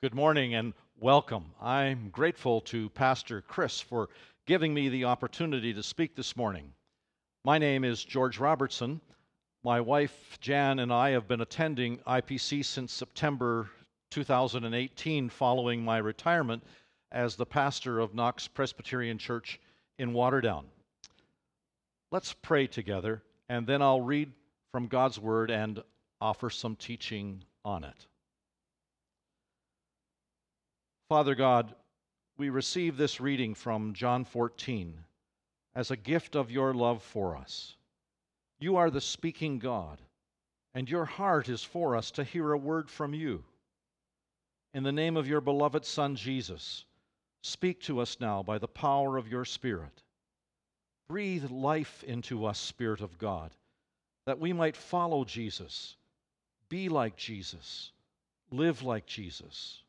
Good morning and welcome. I'm grateful to Pastor Chris for giving me the opportunity to speak this morning. My name is George Robertson. My wife Jan and I have been attending IPC since September 2018 following my retirement as the pastor of Knox Presbyterian Church in Waterdown. Let's pray together and then I'll read from God's Word and offer some teaching on it. Father God, we receive this reading from John 14 as a gift of your love for us. You are the speaking God, and your heart is for us to hear a word from you. In the name of your beloved Son, Jesus, speak to us now by the power of your Spirit. Breathe life into us, Spirit of God, that we might follow Jesus, be like Jesus, live like Jesus.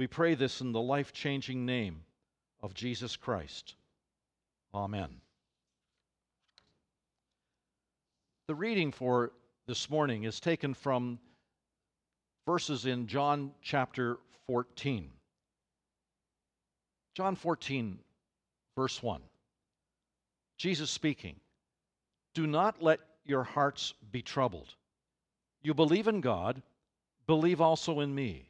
We pray this in the life changing name of Jesus Christ. Amen. The reading for this morning is taken from verses in John chapter 14. John 14, verse 1. Jesus speaking, Do not let your hearts be troubled. You believe in God, believe also in me.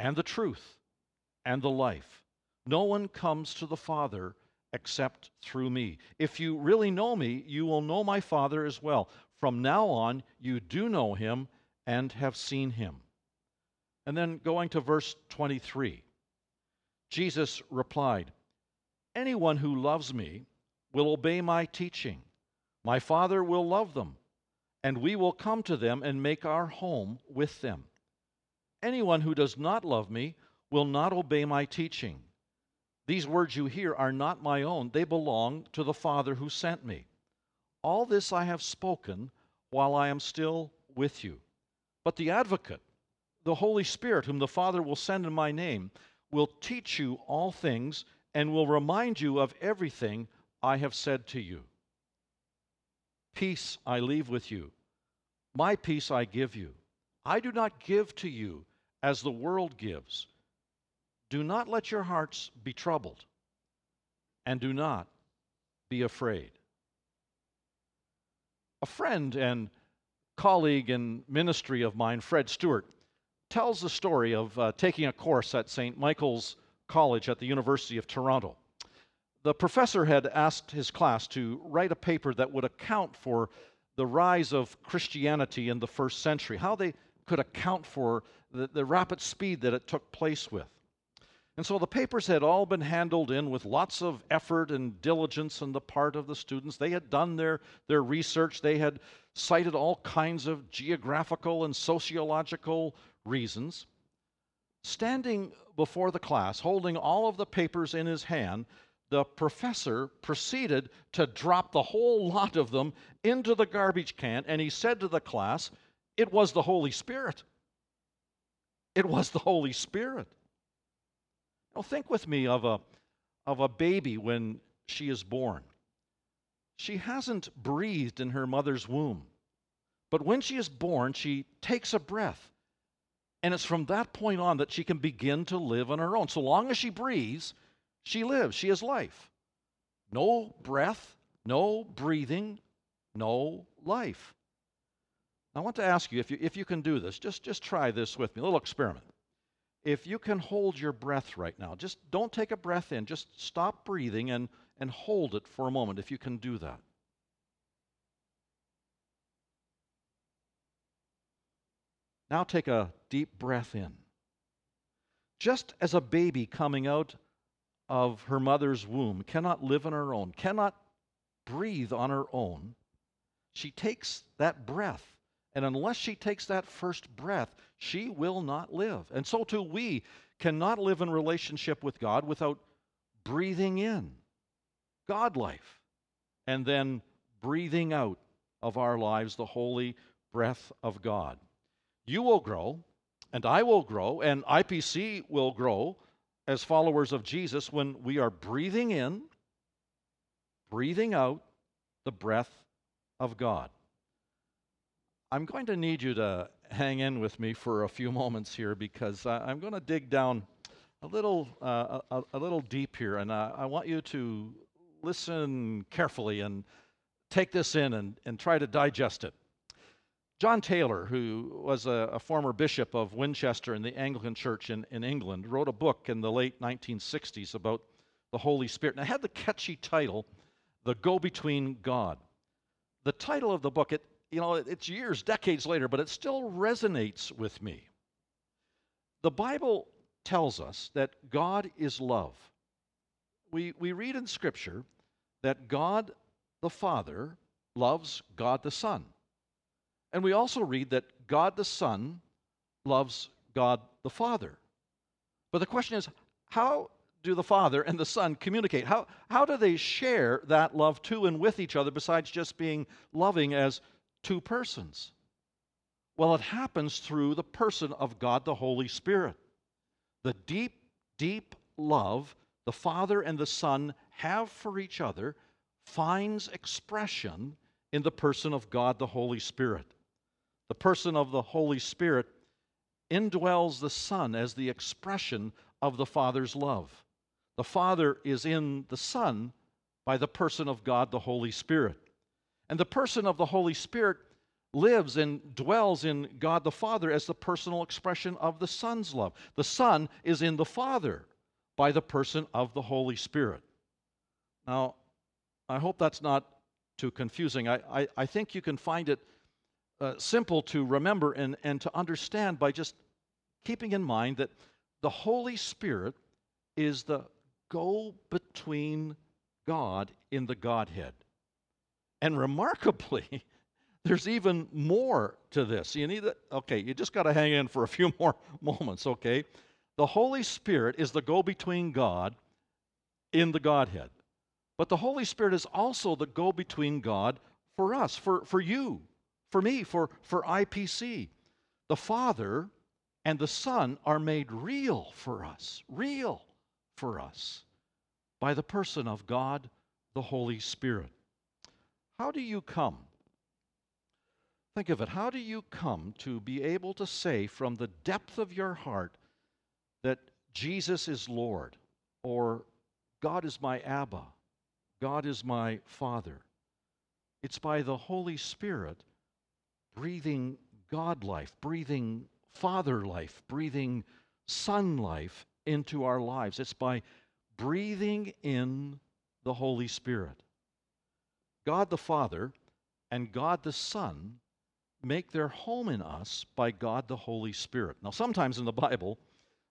and the truth and the life. No one comes to the Father except through me. If you really know me, you will know my Father as well. From now on, you do know him and have seen him. And then going to verse 23, Jesus replied, Anyone who loves me will obey my teaching. My Father will love them, and we will come to them and make our home with them. Anyone who does not love me will not obey my teaching. These words you hear are not my own, they belong to the Father who sent me. All this I have spoken while I am still with you. But the advocate, the Holy Spirit, whom the Father will send in my name, will teach you all things and will remind you of everything I have said to you. Peace I leave with you, my peace I give you. I do not give to you as the world gives. Do not let your hearts be troubled, and do not be afraid. A friend and colleague in ministry of mine, Fred Stewart, tells the story of uh, taking a course at St. Michael's College at the University of Toronto. The professor had asked his class to write a paper that would account for the rise of Christianity in the first century, how they could account for the, the rapid speed that it took place with. And so the papers had all been handled in with lots of effort and diligence on the part of the students. They had done their, their research, they had cited all kinds of geographical and sociological reasons. Standing before the class, holding all of the papers in his hand, the professor proceeded to drop the whole lot of them into the garbage can, and he said to the class, It was the Holy Spirit. It was the Holy Spirit. Now, think with me of a, of a baby when she is born. She hasn't breathed in her mother's womb. But when she is born, she takes a breath. And it's from that point on that she can begin to live on her own. So long as she breathes, she lives. She has life. No breath, no breathing, no life. I want to ask you if you, if you can do this, just, just try this with me, a little experiment. If you can hold your breath right now, just don't take a breath in, just stop breathing and, and hold it for a moment if you can do that. Now take a deep breath in. Just as a baby coming out of her mother's womb cannot live on her own, cannot breathe on her own, she takes that breath And unless she takes that first breath, she will not live. And so too, we cannot live in relationship with God without breathing in God life and then breathing out of our lives the holy breath of God. You will grow, and I will grow, and IPC will grow as followers of Jesus when we are breathing in, breathing out the breath of God. I'm going to need you to hang in with me for a few moments here because I'm going to dig down a little, uh, a, a, little deep here, and uh, I want you to listen carefully and take this in and, and try to digest it. John Taylor, who was a, a, former bishop of Winchester in the Anglican Church in, in England, wrote a book in the late 1960s about the Holy Spirit. And it had the catchy title, The Go Between God. The title of the book, it, you know, it's years, decades later, but it still resonates with me. The Bible tells us that God is love. We, we read in Scripture that God the Father loves God the Son. And we also read that God the Son loves God the Father. But the question is how do the Father and the Son communicate? How, how do they share that love to and with each other besides just being loving as two persons? Well, it happens through the person of God the Holy Spirit. The deep, deep love the Father and the Son have for each other finds expression in the person of God the Holy Spirit. The person of the Holy Spirit indwells the Son as the expression of the Father's love. The Father is in the Son by the person of God the Holy Spirit. And the person of the Holy Spirit lives and dwells in God the Father as the personal expression of the Son's love. The Son is in the Father by the person of the Holy Spirit. Now, I hope that's not too confusing. I, I, I think you can find it uh, simple to remember and, and to understand by just keeping in mind that the Holy Spirit is the go between God in the Godhead. And remarkably, there's even more to this. You need to, okay, you just got to hang in for a few more moments, okay? The Holy Spirit is the go between God in the Godhead. But the Holy Spirit is also the go between God for us, for, for you, for me, for, for IPC. The Father and the Son are made real for us, real for us, by the person of God, the Holy Spirit. How do you come? Think of it. How do you come to be able to say from the depth of your heart that Jesus is Lord or God is my Abba God is my Father. It's by the Holy Spirit breathing God life, breathing Father life, breathing Son life into our lives. It's by breathing in the Holy Spirit. God the Father and God the Son make their home in us by God the Holy Spirit. Now, sometimes in the Bible,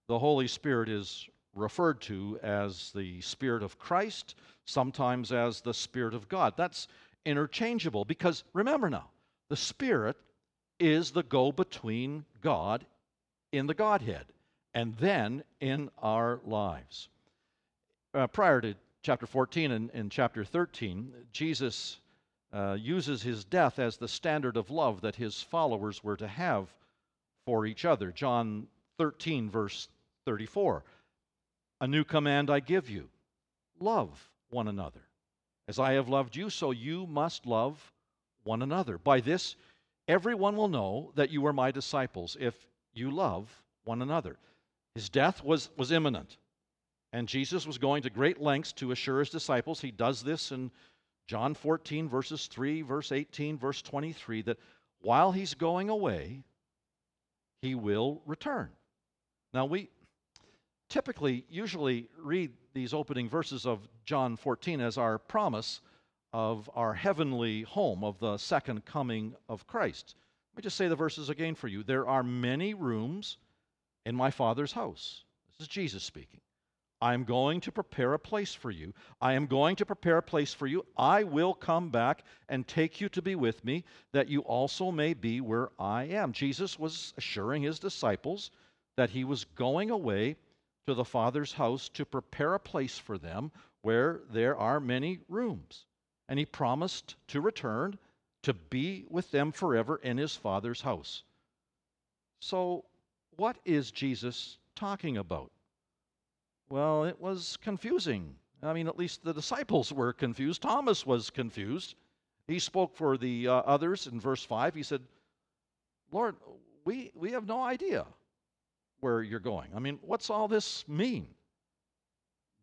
the Holy Spirit is referred to as the Spirit of Christ, sometimes as the Spirit of God. That's interchangeable because remember now, the Spirit is the go between God in the Godhead and then in our lives. Uh, prior to chapter 14 and, and chapter 13, Jesus uh, uses his death as the standard of love that his followers were to have for each other. John 13, verse 34. A new command I give you love one another. As I have loved you, so you must love one another. By this, everyone will know that you are my disciples if you love one another. His death was, was imminent, and Jesus was going to great lengths to assure his disciples. He does this in John 14, verses 3, verse 18, verse 23, that while he's going away, he will return. Now, we, typically usually read these opening verses of John 14 as our promise of our heavenly home, of the second coming of Christ. Let me just say the verses again for you. There are many rooms in my Father's house. This is Jesus speaking. I am going to prepare a place for you. I am going to prepare a place for you. I will come back and take you to be with me, that you also may be where I am. Jesus was assuring his disciples that he was going away to the Father's house to prepare a place for them where there are many rooms. And he promised to return to be with them forever in his Father's house. So, what is Jesus talking about? Well, it was confusing. I mean, at least the disciples were confused. Thomas was confused. He spoke for the uh, others in verse 5. He said, Lord, we, we have no idea where you're going. I mean, what's all this mean?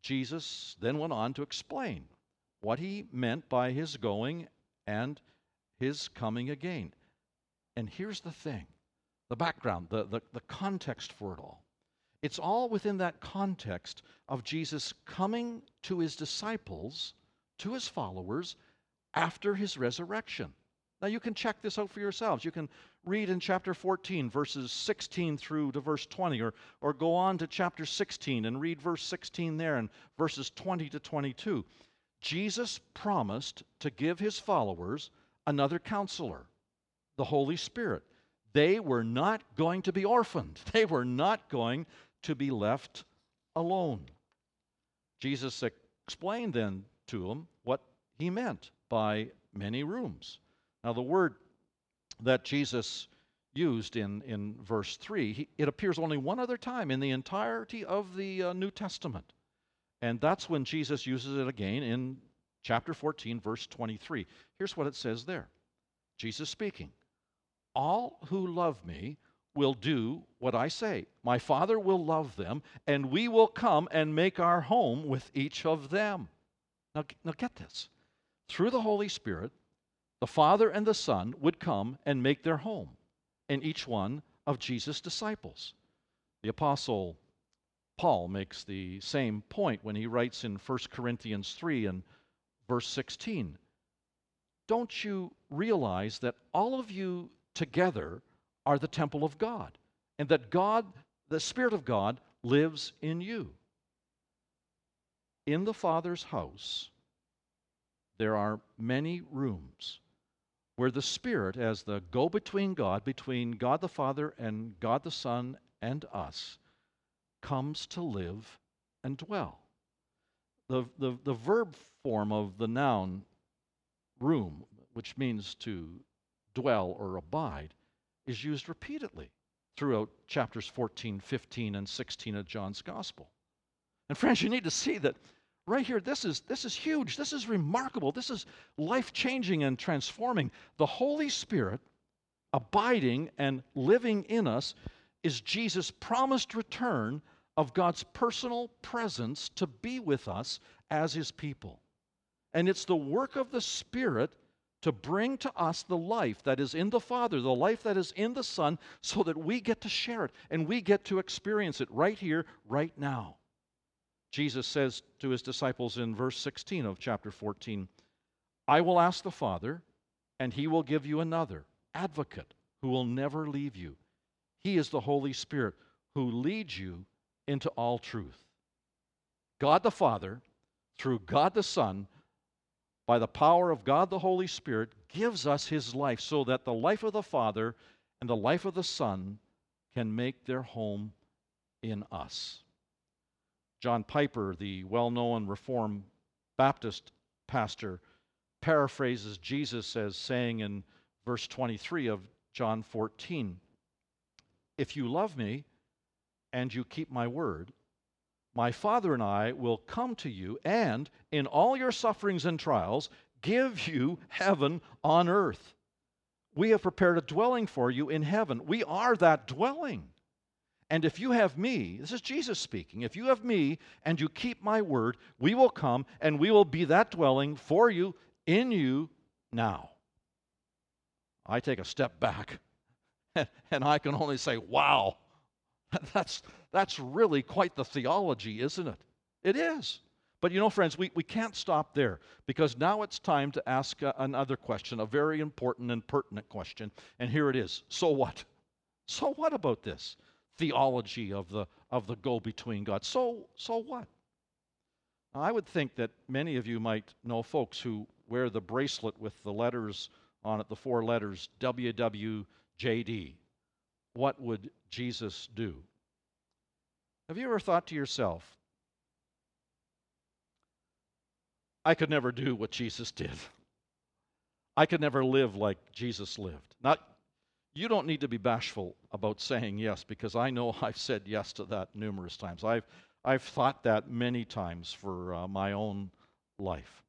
Jesus then went on to explain what he meant by his going and his coming again. And here's the thing the background, the, the, the context for it all. It's all within that context of Jesus coming to his disciples, to his followers, after his resurrection. Now, you can check this out for yourselves. You can read in chapter 14, verses 16 through to verse 20, or, or go on to chapter 16 and read verse 16 there and verses 20 to 22. Jesus promised to give his followers another counselor, the Holy Spirit. They were not going to be orphaned, they were not going to be left alone. Jesus explained then to him what he meant by many rooms. Now, the word that Jesus used in, in verse 3, he, it appears only one other time in the entirety of the uh, New Testament. And that's when Jesus uses it again in chapter 14, verse 23. Here's what it says there Jesus speaking All who love me will do what I say. My Father will love them, and we will come and make our home with each of them. Now, now get this. Through the Holy Spirit, the Father and the Son would come and make their home in each one of Jesus' disciples. The Apostle Paul makes the same point when he writes in 1 Corinthians 3 and verse 16. Don't you realize that all of you together are the temple of God, and that God, the Spirit of God, lives in you. In the Father's house, there are many rooms where the Spirit, as the go between God, between God the Father and God the Son and us, comes to live and dwell. The, the, the verb form of the noun room, which means to dwell or abide, is used repeatedly throughout chapters 14, 15, and 16 of John's Gospel. And friends, you need to see that right here, this is, this is huge. This is remarkable. This is life changing and transforming. The Holy Spirit abiding and living in us is Jesus' promised return of God's personal presence to be with us as his people. And it's the work of the Spirit to bring to us the life that is in the Father, the life that is in the Son, so that we get to share it and we get to experience it right here, right now. Jesus says to his disciples in verse 16 of chapter 14, I will ask the Father, and he will give you another advocate who will never leave you. He is the Holy Spirit who leads you into all truth. God the Father, through God the Son, by the power of God the Holy Spirit, gives us his life so that the life of the Father and the life of the Son can make their home in us. John Piper, the well known Reformed Baptist pastor, paraphrases Jesus as saying in verse 23 of John 14 If you love me and you keep my word, my Father and I will come to you and, in all your sufferings and trials, give you heaven on earth. We have prepared a dwelling for you in heaven. We are that dwelling. And if you have me, this is Jesus speaking, if you have me and you keep my word, we will come and we will be that dwelling for you, in you now. I take a step back and I can only say, wow, That's, that's really quite the theology, isn't it? It is. But you know, friends, we, we can't stop there because now it's time to ask uh, another question, a very important and pertinent question. And here it is So what? So what about this theology of the, of the go between God? So, so what? I would think that many of you might know folks who wear the bracelet with the letters on it, the four letters WWJD. What would Jesus do? Have you ever thought to yourself, I could never do what Jesus did? I could never live like Jesus lived. Not, you don't need to be bashful about saying yes because I know I've said yes to that numerous times. I've, I've thought that many times for uh, my own life.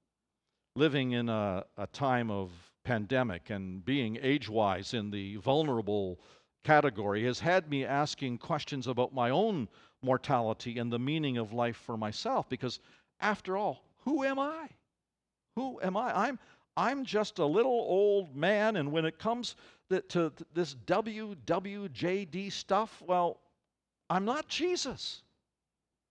Living in a, a time of pandemic and being age wise in the vulnerable category has had me asking questions about my own mortality and the meaning of life for myself because, after all, who am I? Who am I? I'm, I'm just a little old man, and when it comes to this WWJD stuff, well, I'm not Jesus.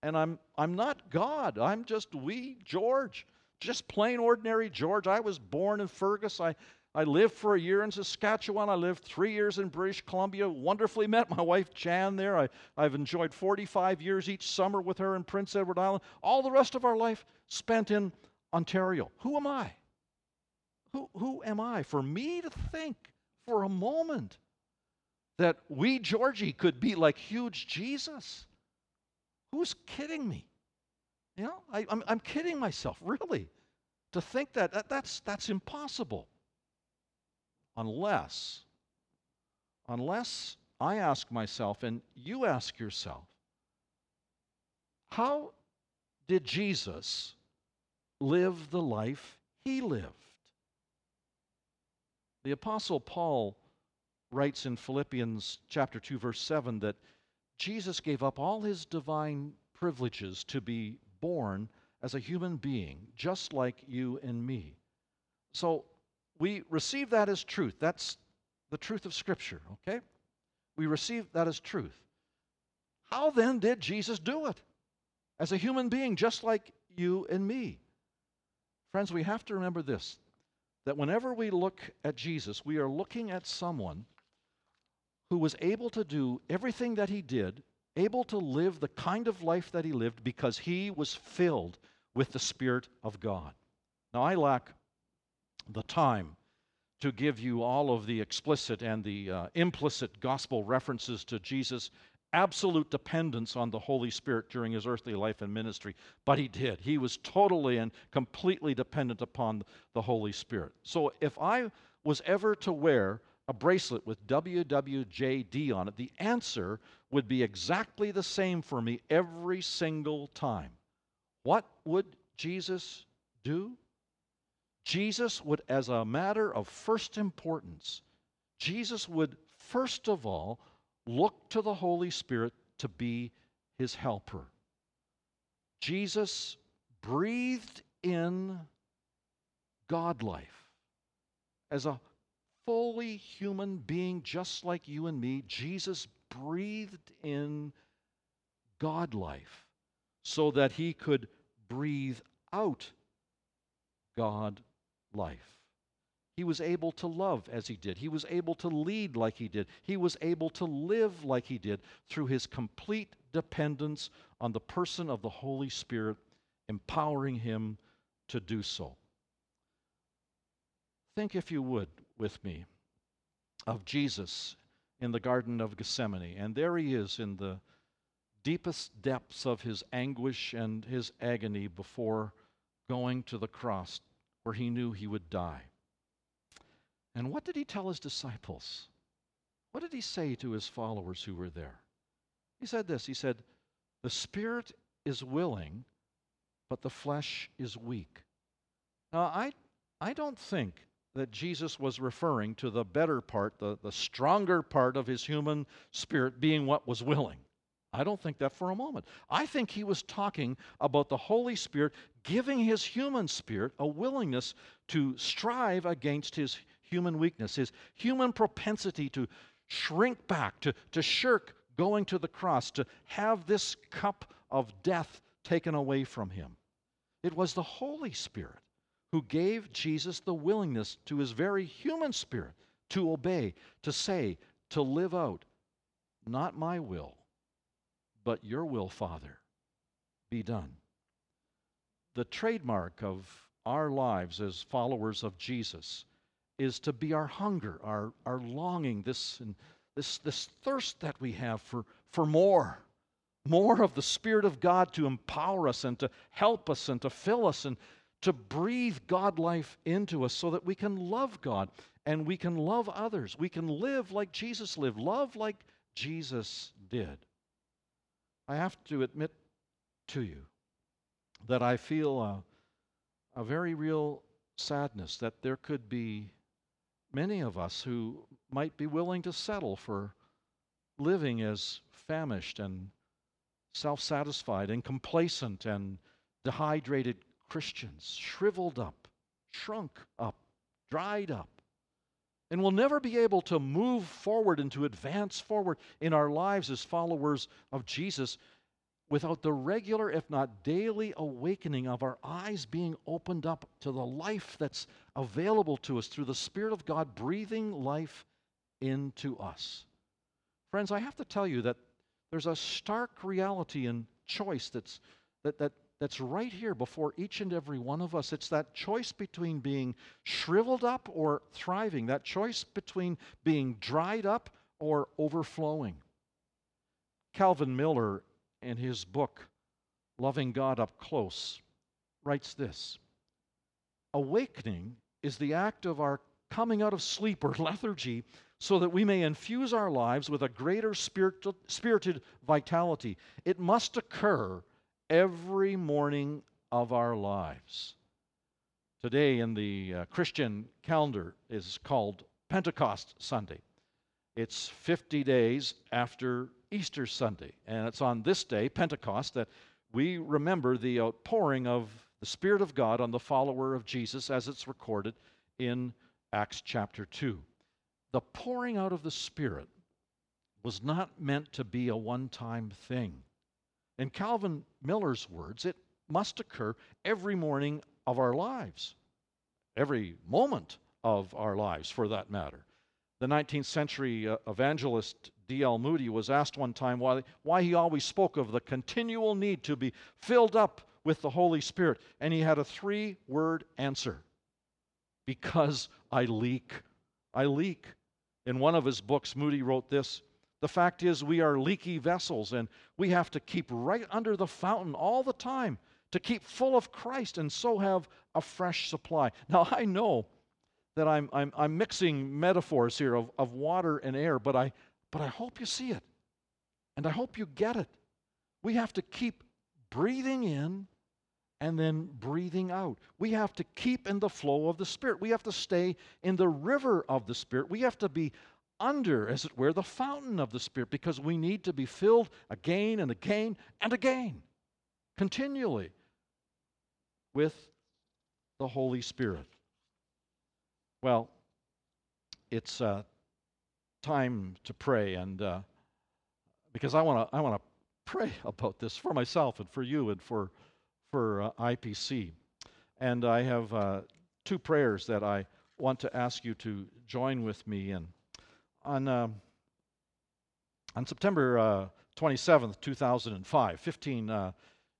And I'm, I'm not God. I'm just wee George, just plain ordinary George. I was born in Fergus. I, I lived for a year in Saskatchewan. I lived three years in British Columbia. Wonderfully met my wife Jan there. I, I've enjoyed 45 years each summer with her in Prince Edward Island. All the rest of our life spent in Ontario. Who am I? Who, who am I? For me to think for a moment that we, Georgie, could be like huge Jesus. Who's kidding me? You know, I, am kidding myself, really. To think that, that that's, that's impossible. Unless, unless I ask myself and you ask yourself, how did Jesus live the life he lived? The Apostle Paul writes in Philippians chapter 2, verse 7 that Jesus gave up all his divine privileges to be born as a human being, just like you and me. So we receive that as truth. That's the truth of Scripture, okay? We receive that as truth. How then did Jesus do it? As a human being, just like you and me. Friends, we have to remember this that whenever we look at Jesus, we are looking at someone who was able to do everything that he did, able to live the kind of life that he lived because he was filled with the Spirit of God. Now, I lack the time to give you all of the explicit and the uh, implicit gospel references to Jesus' absolute dependence on the Holy Spirit during his earthly life and ministry, but he did. He was totally and completely dependent upon the Holy Spirit. So if I was ever to wear a bracelet with WWJD on it, the answer would be exactly the same for me every single time. What would Jesus do? Jesus would, as a matter of first importance, Jesus would first of all look to the Holy Spirit to be his helper. Jesus breathed in God life as a fully human being, just like you and me. Jesus breathed in God life so that he could breathe out God life. He was able to love as he did. He was able to lead like he did. He was able to live like he did through his complete dependence on the person of the Holy Spirit, empowering him to do so. Think, if you would, with me, of Jesus in the Garden of Gethsemane. And there he is in the deepest depths of his anguish and his agony before going to the cross where he knew he would die. And what did he tell his disciples? What did he say to his followers who were there? He said this He said, The spirit is willing, but the flesh is weak. Now, I, I don't think that Jesus was referring to the better part, the, the stronger part of his human spirit being what was willing. I don't think that for a moment. I think he was talking about the Holy Spirit giving his human spirit a willingness to strive against his human weakness, his human propensity to shrink back, to, to shirk going to the cross, to have this cup of death taken away from him. It was the Holy Spirit who gave Jesus the willingness to his very human spirit to obey, to say, to live out, not my will, but your will, Father, be done. the trademark of our lives as followers of Jesus is to be our hunger, our, our longing, this, this, this thirst that we have for, for more, more of the Spirit of God to empower us and to help us and to fill us and to breathe God life into us so that we can love God and we can love others. We can live like Jesus lived, love like Jesus did. I have to admit to you that I feel a, a very real sadness that there could be many of us who might be willing to settle for living as famished and self satisfied and complacent and dehydrated Christians, shriveled up, shrunk up, dried up. And we'll never be able to move forward and to advance forward in our lives as followers of Jesus without the regular, if not daily, awakening of our eyes being opened up to the life that's available to us through the Spirit of God breathing life into us. Friends, I have to tell you that there's a stark reality and choice that's, that, that, that's right here before each and every one of us. It's that choice between being shriveled up or thriving, that choice between being dried up or overflowing. Calvin Miller in his book, Loving God Up Close, writes this Awakening is the act of our coming out of sleep or lethargy so that we may infuse our lives with a greater spirited vitality. It must occur every morning of our lives. Today, in the uh, Christian calendar, is called Pentecost Sunday. It's 50 days after Easter Sunday. And it's on this day, Pentecost, that we remember the outpouring of the Spirit of God on the follower of Jesus as it's recorded in Acts chapter 2. The pouring out of the Spirit was not meant to be a one time thing. In Calvin Miller's words, it must occur every morning of our lives, every moment of our lives, for that matter. The 19th century uh, evangelist D.L. Moody was asked one time why, why he always spoke of the continual need to be filled up with the Holy Spirit. And he had a three word answer because I leak. I leak. In one of his books, Moody wrote this The fact is, we are leaky vessels, and we have to keep right under the fountain all the time to keep full of Christ and so have a fresh supply. Now, I know that I'm, I'm, I'm mixing metaphors here of, of water and air, but I, but I hope you see it. And I hope you get it. We have to keep breathing in and then breathing out. We have to keep in the flow of the Spirit. We have to stay in the river of the Spirit. We have to be under, as it were, the fountain of the Spirit because we need to be filled again and again and again, continually, with the Holy Spirit. Well, it's uh, time to pray, and uh, because I want to, I want to pray about this for myself and for you and for for uh, IPC, and I have uh, two prayers that I want to ask you to join with me in. On um, on September 27th, uh, 2005, 15 uh,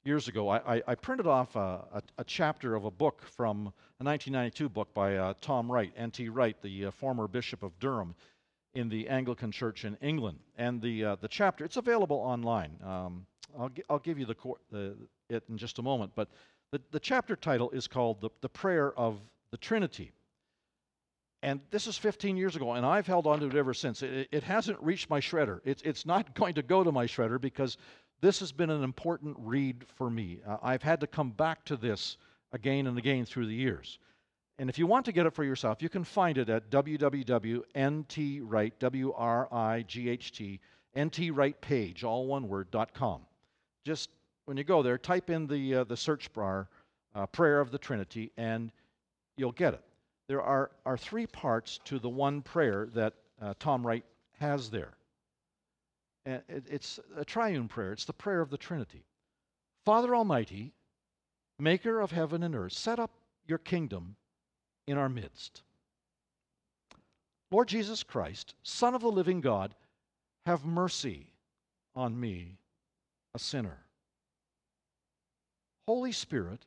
years ago, I, I, I printed off a, a, a, chapter of a book from a 1992 book by uh, Tom Wright, N.T. Wright, the uh, former Bishop of Durham in the Anglican Church in England. And the, uh, the chapter, it's available online. Um, I'll, gi- I'll give you the, the, it in just a moment. But the, the chapter title is called the, the Prayer of the Trinity. And this is 15 years ago, and I've held on to it ever since. It, it hasn't reached my shredder. It's, it's not going to go to my shredder because this has been an important read for me. Uh, I've had to come back to this again and again through the years. And if you want to get it for yourself, you can find it at www.ntwright, W-R-I-G-H-T, ntwrightpage, all one word, dot com. Just when you go there, type in the, uh, the search bar, uh, Prayer of the Trinity, and you'll get it. There are, are three parts to the one prayer that uh, Tom Wright has there. And it, it's a triune prayer, it's the prayer of the Trinity. Father Almighty, maker of heaven and earth, set up your kingdom in our midst. Lord Jesus Christ, Son of the living God, have mercy on me, a sinner. Holy Spirit,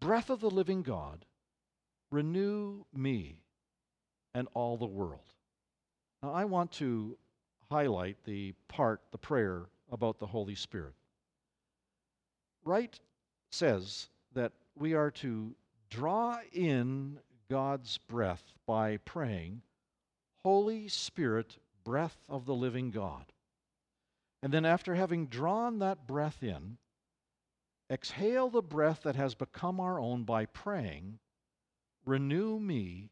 breath of the living God, renew me and all the world. Now, I want to highlight the part, the prayer about the Holy Spirit. Wright says that we are to draw in God's breath by praying, Holy Spirit, breath of the living God. And then, after having drawn that breath in, exhale the breath that has become our own by praying, Renew me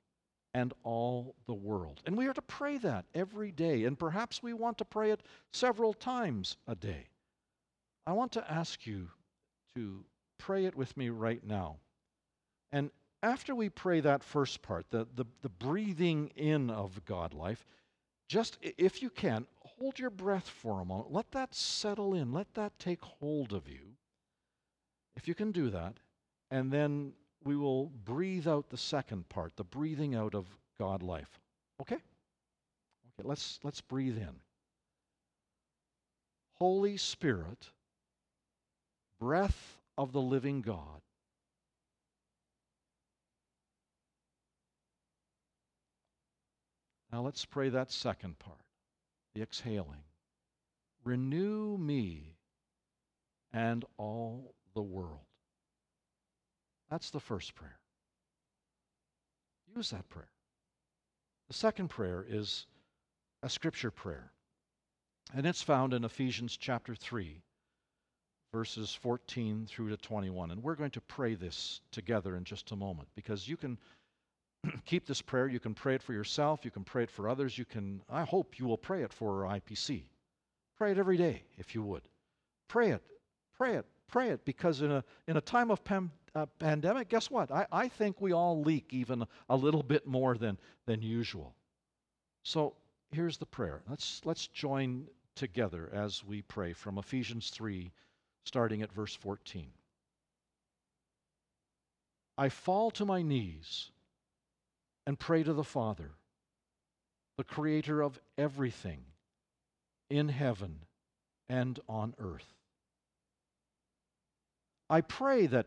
and all the world. And we are to pray that every day, and perhaps we want to pray it several times a day. I want to ask you to pray it with me right now. And after we pray that first part, the, the, the breathing in of God life, just if you can, hold your breath for a moment. Let that settle in. Let that take hold of you. If you can do that, and then we will breathe out the second part, the breathing out of God life. Okay? Okay, let's let's breathe in. Holy Spirit, breath of the living God. Now let's pray that second part, the exhaling. Renew me and all the world. That's the first prayer. Use that prayer. The second prayer is a scripture prayer, and it's found in Ephesians chapter 3, verses 14 through to 21. And we're going to pray this together in just a moment because you can keep this prayer. You can pray it for yourself, you can pray it for others. You can, I hope you will pray it for IPC. Pray it every day if you would. Pray it, pray it, pray it because in a, in a time of pam- uh, pandemic, guess what? I, I think we all leak even a little bit more than, than usual. So here's the prayer. Let's, let's join together as we pray from Ephesians 3, starting at verse 14. I fall to my knees and pray to the Father, the creator of everything in heaven and on earth. I pray that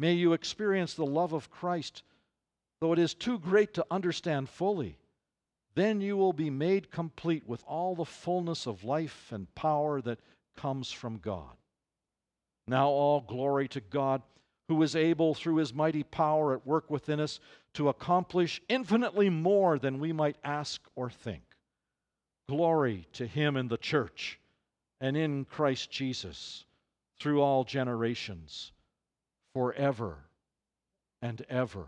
May you experience the love of Christ, though it is too great to understand fully. Then you will be made complete with all the fullness of life and power that comes from God. Now, all glory to God, who is able, through his mighty power at work within us, to accomplish infinitely more than we might ask or think. Glory to him in the church and in Christ Jesus through all generations forever and ever.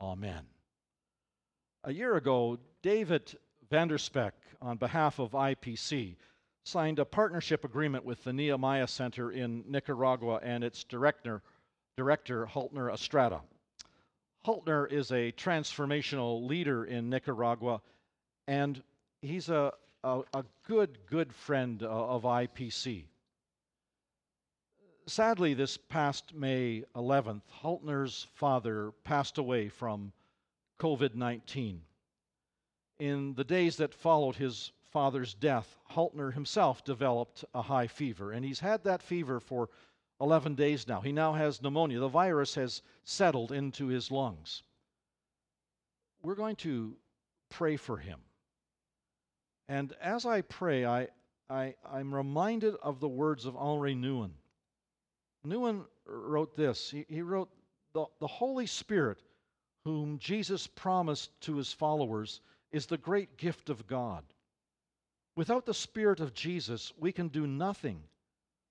Amen. A year ago, David Vanderspeck, on behalf of IPC, signed a partnership agreement with the Nehemiah Center in Nicaragua and its director, director Haltner Estrada. Haltner is a transformational leader in Nicaragua, and he's a, a, a good, good friend uh, of IPC. Sadly, this past May 11th, Haltner's father passed away from COVID 19. In the days that followed his father's death, Haltner himself developed a high fever, and he's had that fever for 11 days now. He now has pneumonia. The virus has settled into his lungs. We're going to pray for him. And as I pray, I, I, I'm reminded of the words of Henri Nouwen. Nouwen wrote this. He, he wrote, the, the Holy Spirit, whom Jesus promised to his followers, is the great gift of God. Without the Spirit of Jesus, we can do nothing.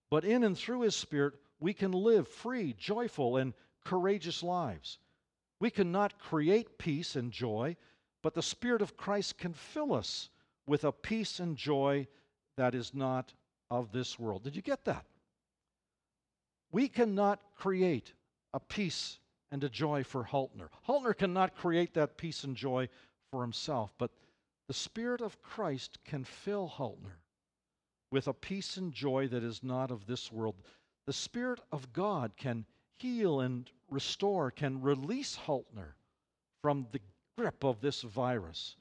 But in and through his Spirit, we can live free, joyful, and courageous lives. We cannot create peace and joy, but the Spirit of Christ can fill us with a peace and joy that is not of this world. Did you get that? We cannot create a peace and a joy for Haltner. Haltner cannot create that peace and joy for himself, but the Spirit of Christ can fill Haltner with a peace and joy that is not of this world. The Spirit of God can heal and restore, can release Haltner from the grip of this virus.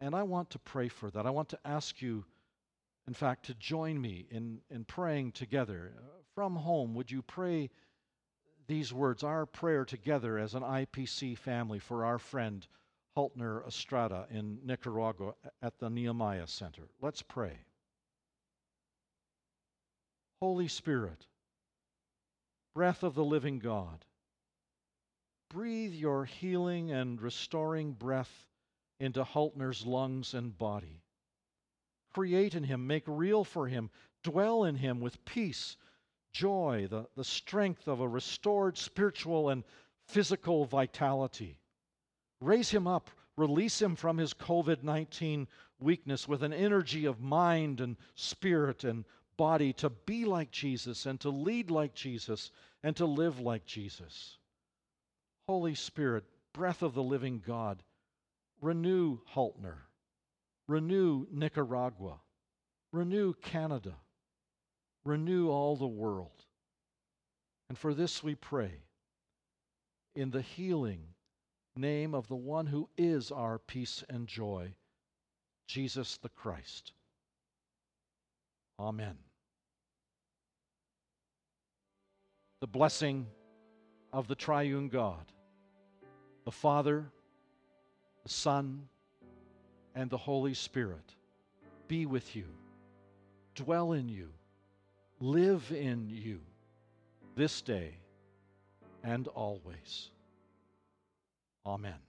And I want to pray for that. I want to ask you, in fact, to join me in, in praying together. From home, would you pray these words, our prayer together as an IPC family for our friend Haltner Estrada in Nicaragua at the Nehemiah Center? Let's pray. Holy Spirit, breath of the living God, breathe your healing and restoring breath into Haltner's lungs and body. Create in him, make real for him, dwell in him with peace, joy, the, the strength of a restored spiritual and physical vitality. Raise him up, release him from his COVID 19 weakness with an energy of mind and spirit and body to be like Jesus and to lead like Jesus and to live like Jesus. Holy Spirit, breath of the living God, renew Haltner, renew Nicaragua, renew Canada, renew all the world. And for this we pray in the healing name of the one who is our peace and joy, Jesus the Christ. Amen. the blessing of the triune God, the Father, the Son, and the Holy Spirit be with you, dwell in you, live in you this day and always. Amen.